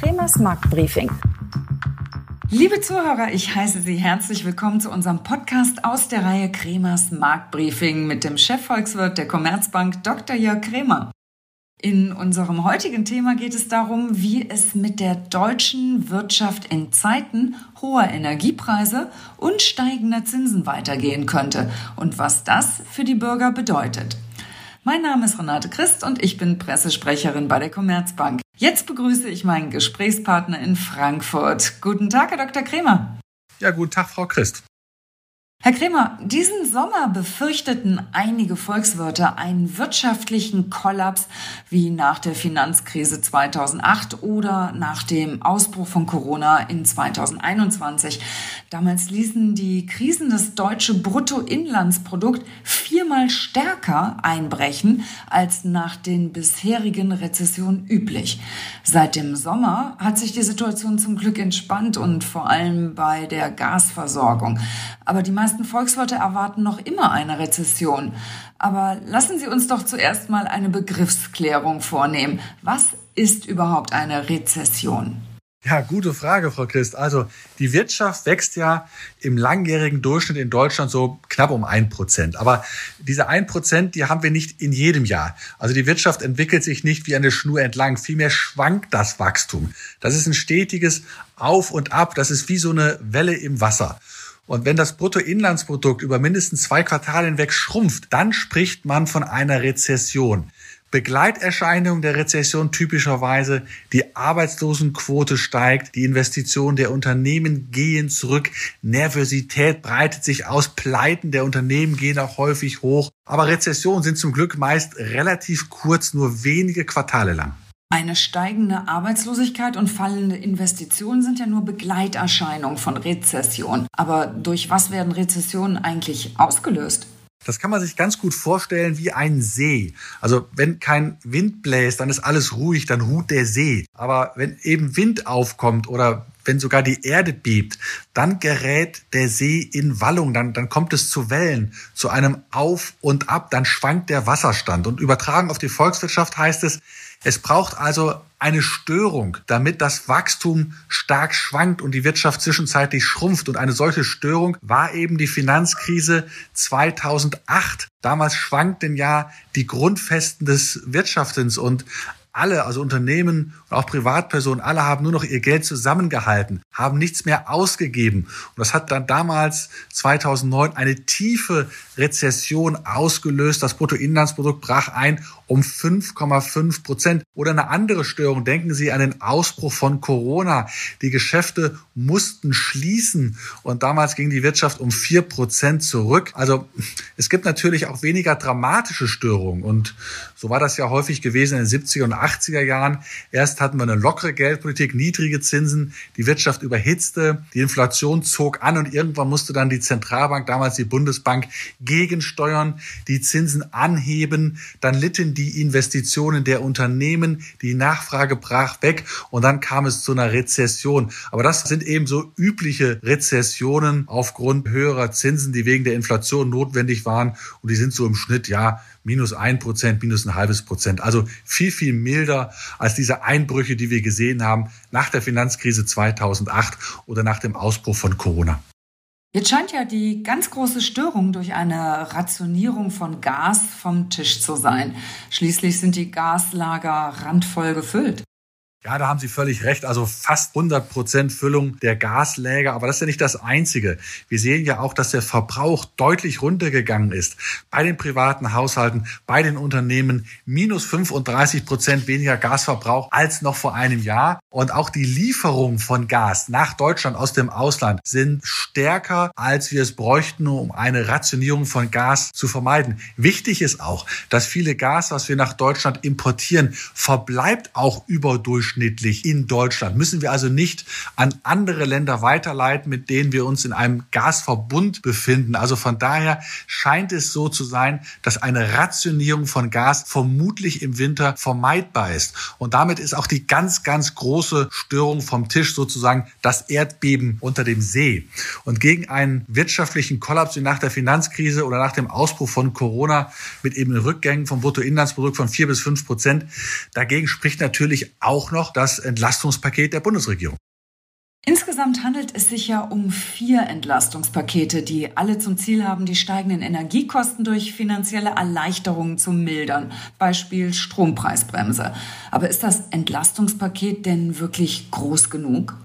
Kremers Marktbriefing. Liebe Zuhörer, ich heiße Sie herzlich willkommen zu unserem Podcast aus der Reihe Kremers Marktbriefing mit dem Chefvolkswirt der Commerzbank Dr. Jörg Kremer. In unserem heutigen Thema geht es darum, wie es mit der deutschen Wirtschaft in Zeiten hoher Energiepreise und steigender Zinsen weitergehen könnte und was das für die Bürger bedeutet. Mein Name ist Renate Christ und ich bin Pressesprecherin bei der Commerzbank. Jetzt begrüße ich meinen Gesprächspartner in Frankfurt. Guten Tag, Herr Dr. Kremer. Ja, guten Tag, Frau Christ. Herr Kremer, diesen Sommer befürchteten einige Volkswirte einen wirtschaftlichen Kollaps wie nach der Finanzkrise 2008 oder nach dem Ausbruch von Corona in 2021. Damals ließen die Krisen das deutsche Bruttoinlandsprodukt viermal stärker einbrechen als nach den bisherigen Rezessionen üblich. Seit dem Sommer hat sich die Situation zum Glück entspannt und vor allem bei der Gasversorgung. Aber die meisten Volkswirte erwarten noch immer eine Rezession. Aber lassen Sie uns doch zuerst mal eine Begriffsklärung vornehmen. Was ist überhaupt eine Rezession? Ja, gute Frage, Frau Christ. Also die Wirtschaft wächst ja im langjährigen Durchschnitt in Deutschland so knapp um ein Prozent. Aber diese ein Prozent, die haben wir nicht in jedem Jahr. Also die Wirtschaft entwickelt sich nicht wie eine Schnur entlang. Vielmehr schwankt das Wachstum. Das ist ein stetiges Auf und Ab. Das ist wie so eine Welle im Wasser. Und wenn das Bruttoinlandsprodukt über mindestens zwei Quartale hinweg schrumpft, dann spricht man von einer Rezession. Begleiterscheinung der Rezession typischerweise, die Arbeitslosenquote steigt, die Investitionen der Unternehmen gehen zurück, Nervosität breitet sich aus, Pleiten der Unternehmen gehen auch häufig hoch. Aber Rezessionen sind zum Glück meist relativ kurz, nur wenige Quartale lang. Eine steigende Arbeitslosigkeit und fallende Investitionen sind ja nur Begleiterscheinungen von Rezession. Aber durch was werden Rezessionen eigentlich ausgelöst? Das kann man sich ganz gut vorstellen wie ein See. Also wenn kein Wind bläst, dann ist alles ruhig, dann ruht der See. Aber wenn eben Wind aufkommt oder wenn sogar die Erde bebt, dann gerät der See in Wallung, dann, dann kommt es zu Wellen, zu einem Auf und Ab, dann schwankt der Wasserstand. Und übertragen auf die Volkswirtschaft heißt es, es braucht also eine Störung, damit das Wachstum stark schwankt und die Wirtschaft zwischenzeitlich schrumpft. Und eine solche Störung war eben die Finanzkrise 2008. Damals schwankten ja die Grundfesten des Wirtschaftens und alle, also Unternehmen und auch Privatpersonen, alle haben nur noch ihr Geld zusammengehalten, haben nichts mehr ausgegeben. Und das hat dann damals 2009 eine tiefe Rezession ausgelöst. Das Bruttoinlandsprodukt brach ein um 5,5 Prozent. Oder eine andere Störung. Denken Sie an den Ausbruch von Corona. Die Geschäfte mussten schließen und damals ging die Wirtschaft um 4 Prozent zurück. Also es gibt natürlich auch weniger dramatische Störungen und so war das ja häufig gewesen in den 70er und 80er Jahren. Erst hatten wir eine lockere Geldpolitik, niedrige Zinsen, die Wirtschaft überhitzte, die Inflation zog an und irgendwann musste dann die Zentralbank, damals die Bundesbank, gegensteuern, die Zinsen anheben. Dann litten die Investitionen der Unternehmen, die Nachfrage brach weg und dann kam es zu einer Rezession. Aber das sind eben so übliche Rezessionen aufgrund höherer Zinsen, die wegen der Inflation notwendig waren und die sind so im Schnitt ja minus ein Prozent, minus ein halbes Prozent. Also viel, viel milder als diese Einbrüche, die wir gesehen haben nach der Finanzkrise 2008 oder nach dem Ausbruch von Corona. Jetzt scheint ja die ganz große Störung durch eine Rationierung von Gas vom Tisch zu sein. Schließlich sind die Gaslager randvoll gefüllt. Ja, da haben Sie völlig recht. Also fast 100 Prozent Füllung der Gasläger. Aber das ist ja nicht das Einzige. Wir sehen ja auch, dass der Verbrauch deutlich runtergegangen ist. Bei den privaten Haushalten, bei den Unternehmen minus 35 Prozent weniger Gasverbrauch als noch vor einem Jahr. Und auch die Lieferungen von Gas nach Deutschland aus dem Ausland sind stärker, als wir es bräuchten, um eine Rationierung von Gas zu vermeiden. Wichtig ist auch, dass viele Gas, was wir nach Deutschland importieren, verbleibt auch überdurchschnittlich durchschnittlich in Deutschland. Müssen wir also nicht an andere Länder weiterleiten, mit denen wir uns in einem Gasverbund befinden. Also von daher scheint es so zu sein, dass eine Rationierung von Gas vermutlich im Winter vermeidbar ist. Und damit ist auch die ganz, ganz große Störung vom Tisch sozusagen das Erdbeben unter dem See. Und gegen einen wirtschaftlichen Kollaps wie nach der Finanzkrise oder nach dem Ausbruch von Corona mit eben Rückgängen vom Bruttoinlandsprodukt von vier bis fünf Prozent, dagegen spricht natürlich auch noch noch das Entlastungspaket der Bundesregierung. Insgesamt handelt es sich ja um vier Entlastungspakete, die alle zum Ziel haben, die steigenden Energiekosten durch finanzielle Erleichterungen zu mildern. Beispiel Strompreisbremse. Aber ist das Entlastungspaket denn wirklich groß genug?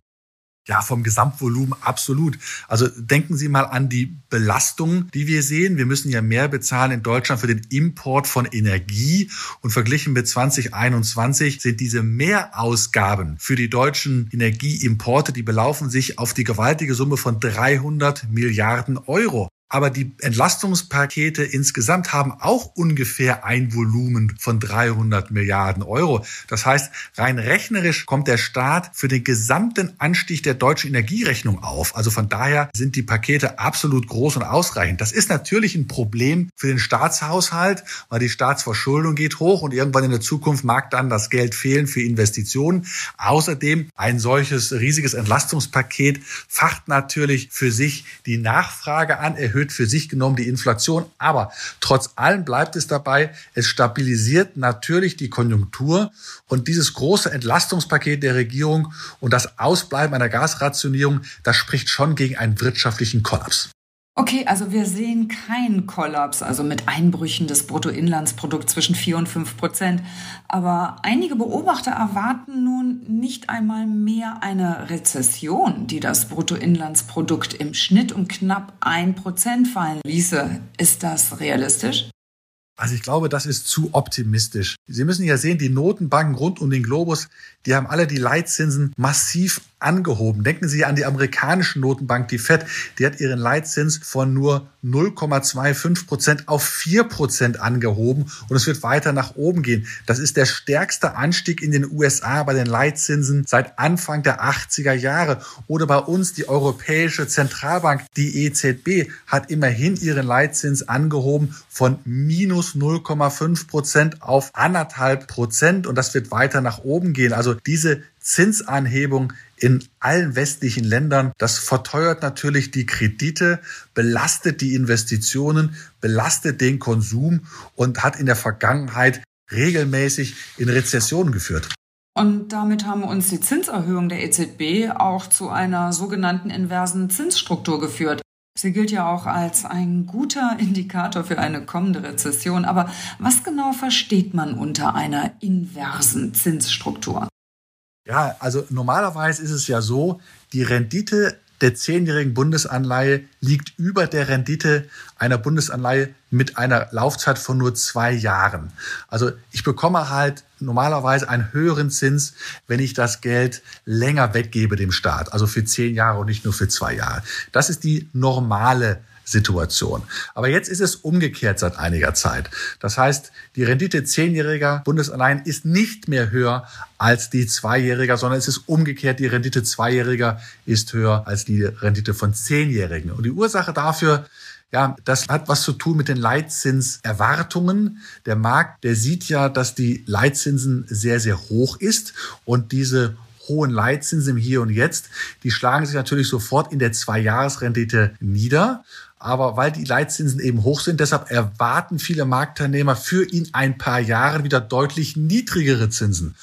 Ja, vom Gesamtvolumen absolut. Also denken Sie mal an die Belastung, die wir sehen. Wir müssen ja mehr bezahlen in Deutschland für den Import von Energie. Und verglichen mit 2021 sind diese Mehrausgaben für die deutschen Energieimporte, die belaufen sich auf die gewaltige Summe von 300 Milliarden Euro. Aber die Entlastungspakete insgesamt haben auch ungefähr ein Volumen von 300 Milliarden Euro. Das heißt, rein rechnerisch kommt der Staat für den gesamten Anstieg der deutschen Energierechnung auf. Also von daher sind die Pakete absolut groß und ausreichend. Das ist natürlich ein Problem für den Staatshaushalt, weil die Staatsverschuldung geht hoch und irgendwann in der Zukunft mag dann das Geld fehlen für Investitionen. Außerdem ein solches riesiges Entlastungspaket facht natürlich für sich die Nachfrage an, erhöht für sich genommen die Inflation. Aber trotz allem bleibt es dabei, es stabilisiert natürlich die Konjunktur und dieses große Entlastungspaket der Regierung und das Ausbleiben einer Gasrationierung, das spricht schon gegen einen wirtschaftlichen Kollaps. Okay, also wir sehen keinen Kollaps, also mit Einbrüchen des Bruttoinlandsprodukts zwischen 4 und 5 Prozent. Aber einige Beobachter erwarten nun nicht einmal mehr eine Rezession, die das Bruttoinlandsprodukt im Schnitt um knapp ein Prozent fallen ließe. Ist das realistisch? Also ich glaube, das ist zu optimistisch. Sie müssen ja sehen, die Notenbanken rund um den Globus, die haben alle die Leitzinsen massiv angehoben. Denken Sie an die amerikanische Notenbank, die Fed, die hat ihren Leitzins von nur 0,25 Prozent auf 4 Prozent angehoben und es wird weiter nach oben gehen. Das ist der stärkste Anstieg in den USA bei den Leitzinsen seit Anfang der 80er Jahre. Oder bei uns die Europäische Zentralbank, die EZB, hat immerhin ihren Leitzins angehoben von minus 0,5 Prozent auf anderthalb Prozent und das wird weiter nach oben gehen. Also diese Zinsanhebung in allen westlichen Ländern. Das verteuert natürlich die Kredite, belastet die Investitionen, belastet den Konsum und hat in der Vergangenheit regelmäßig in Rezessionen geführt. Und damit haben uns die Zinserhöhung der EZB auch zu einer sogenannten inversen Zinsstruktur geführt. Sie gilt ja auch als ein guter Indikator für eine kommende Rezession. Aber was genau versteht man unter einer inversen Zinsstruktur? Ja, also normalerweise ist es ja so, die Rendite der zehnjährigen Bundesanleihe liegt über der Rendite einer Bundesanleihe mit einer Laufzeit von nur zwei Jahren. Also ich bekomme halt normalerweise einen höheren Zins, wenn ich das Geld länger weggebe dem Staat, also für zehn Jahre und nicht nur für zwei Jahre. Das ist die normale Situation. Aber jetzt ist es umgekehrt seit einiger Zeit. Das heißt, die Rendite zehnjähriger Bundesanleihen ist nicht mehr höher als die zweijähriger, sondern es ist umgekehrt. Die Rendite zweijähriger ist höher als die Rendite von zehnjährigen. Und die Ursache dafür ja, das hat was zu tun mit den Leitzinserwartungen. Der Markt, der sieht ja, dass die Leitzinsen sehr, sehr hoch ist und diese hohen Leitzinsen im Hier und Jetzt, die schlagen sich natürlich sofort in der Zwei-Jahres-Rendite nieder. Aber weil die Leitzinsen eben hoch sind, deshalb erwarten viele Marktteilnehmer für in ein paar Jahren wieder deutlich niedrigere Zinsen.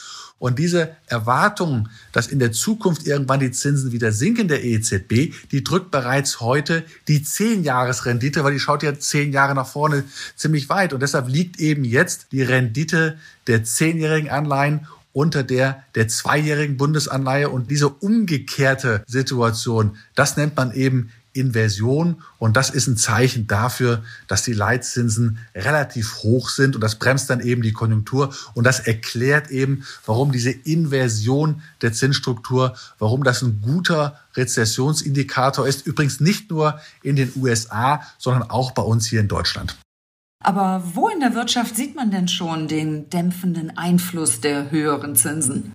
Und diese Erwartung, dass in der Zukunft irgendwann die Zinsen wieder sinken der EZB, die drückt bereits heute die 10-Jahres-Rendite, weil die schaut ja zehn Jahre nach vorne ziemlich weit. Und deshalb liegt eben jetzt die Rendite der zehnjährigen Anleihen unter der der zweijährigen Bundesanleihe. Und diese umgekehrte Situation, das nennt man eben Inversion und das ist ein Zeichen dafür, dass die Leitzinsen relativ hoch sind und das bremst dann eben die Konjunktur und das erklärt eben, warum diese Inversion der Zinsstruktur, warum das ein guter Rezessionsindikator ist, übrigens nicht nur in den USA, sondern auch bei uns hier in Deutschland. Aber wo in der Wirtschaft sieht man denn schon den dämpfenden Einfluss der höheren Zinsen?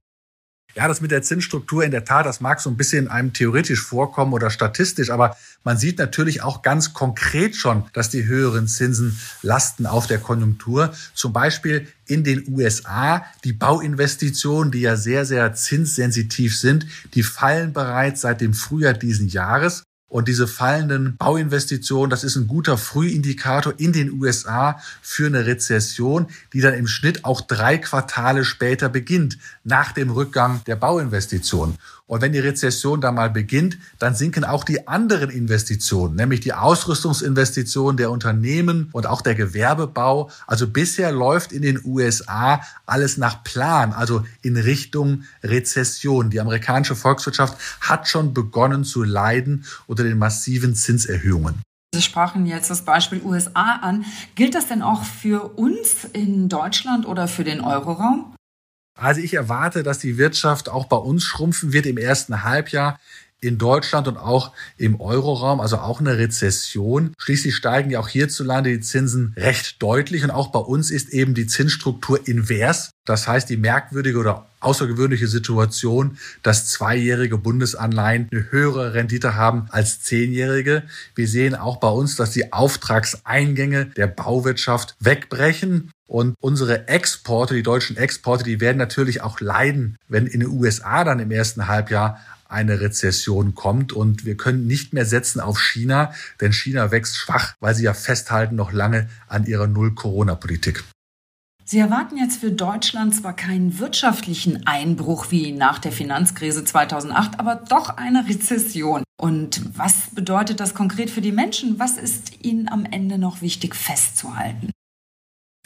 Ja, das mit der Zinsstruktur in der Tat, das mag so ein bisschen einem theoretisch vorkommen oder statistisch, aber man sieht natürlich auch ganz konkret schon, dass die höheren Zinsen lasten auf der Konjunktur. Zum Beispiel in den USA, die Bauinvestitionen, die ja sehr, sehr zinssensitiv sind, die fallen bereits seit dem Frühjahr diesen Jahres. Und diese fallenden Bauinvestitionen, das ist ein guter Frühindikator in den USA für eine Rezession, die dann im Schnitt auch drei Quartale später beginnt, nach dem Rückgang der Bauinvestitionen. Und wenn die Rezession da mal beginnt, dann sinken auch die anderen Investitionen, nämlich die Ausrüstungsinvestitionen der Unternehmen und auch der Gewerbebau. Also bisher läuft in den USA alles nach Plan, also in Richtung Rezession. Die amerikanische Volkswirtschaft hat schon begonnen zu leiden unter den massiven Zinserhöhungen. Sie sprachen jetzt das Beispiel USA an. Gilt das denn auch für uns in Deutschland oder für den Euroraum? Also ich erwarte, dass die Wirtschaft auch bei uns schrumpfen wird im ersten Halbjahr in Deutschland und auch im Euroraum, also auch eine Rezession. Schließlich steigen ja auch hierzulande die Zinsen recht deutlich und auch bei uns ist eben die Zinsstruktur invers. Das heißt, die merkwürdige oder außergewöhnliche Situation, dass zweijährige Bundesanleihen eine höhere Rendite haben als zehnjährige. Wir sehen auch bei uns, dass die Auftragseingänge der Bauwirtschaft wegbrechen. Und unsere Exporte, die deutschen Exporte, die werden natürlich auch leiden, wenn in den USA dann im ersten Halbjahr eine Rezession kommt. Und wir können nicht mehr setzen auf China, denn China wächst schwach, weil sie ja festhalten noch lange an ihrer Null-Corona-Politik. Sie erwarten jetzt für Deutschland zwar keinen wirtschaftlichen Einbruch wie nach der Finanzkrise 2008, aber doch eine Rezession. Und was bedeutet das konkret für die Menschen? Was ist ihnen am Ende noch wichtig festzuhalten?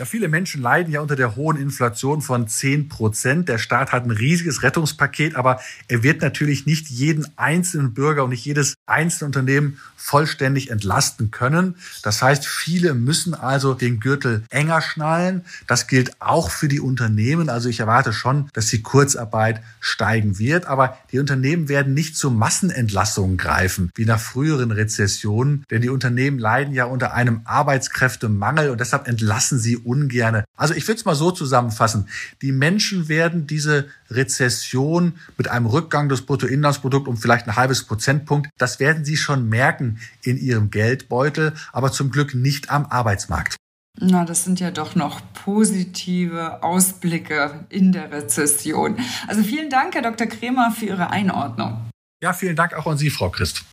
Ja, viele Menschen leiden ja unter der hohen Inflation von 10 Prozent. Der Staat hat ein riesiges Rettungspaket, aber er wird natürlich nicht jeden einzelnen Bürger und nicht jedes einzelne Unternehmen vollständig entlasten können. Das heißt, viele müssen also den Gürtel enger schnallen. Das gilt auch für die Unternehmen. Also ich erwarte schon, dass die Kurzarbeit steigen wird. Aber die Unternehmen werden nicht zu Massenentlassungen greifen, wie nach früheren Rezessionen. Denn die Unternehmen leiden ja unter einem Arbeitskräftemangel und deshalb entlassen sie ungerne. Also ich würde es mal so zusammenfassen. Die Menschen werden diese Rezession mit einem Rückgang des Bruttoinlandsprodukts um vielleicht ein halbes Prozentpunkt, das werden sie schon merken in ihrem Geldbeutel, aber zum Glück nicht am Arbeitsmarkt. Na, das sind ja doch noch positive Ausblicke in der Rezession. Also vielen Dank, Herr Dr. Kremer, für Ihre Einordnung. Ja, vielen Dank auch an Sie, Frau Christ.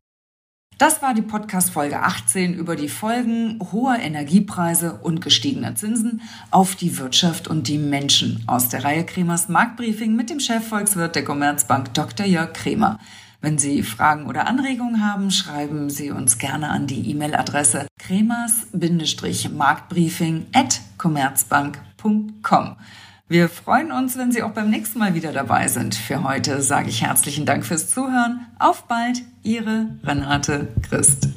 Das war die Podcast-Folge 18 über die Folgen hoher Energiepreise und gestiegener Zinsen auf die Wirtschaft und die Menschen aus der Reihe Kremers Marktbriefing mit dem Chefvolkswirt der Commerzbank Dr. Jörg Kremer. Wenn Sie Fragen oder Anregungen haben, schreiben Sie uns gerne an die E-Mail-Adresse kremers-marktbriefing at commerzbank.com. Wir freuen uns, wenn Sie auch beim nächsten Mal wieder dabei sind. Für heute sage ich herzlichen Dank fürs Zuhören. Auf bald, Ihre Renate Christ.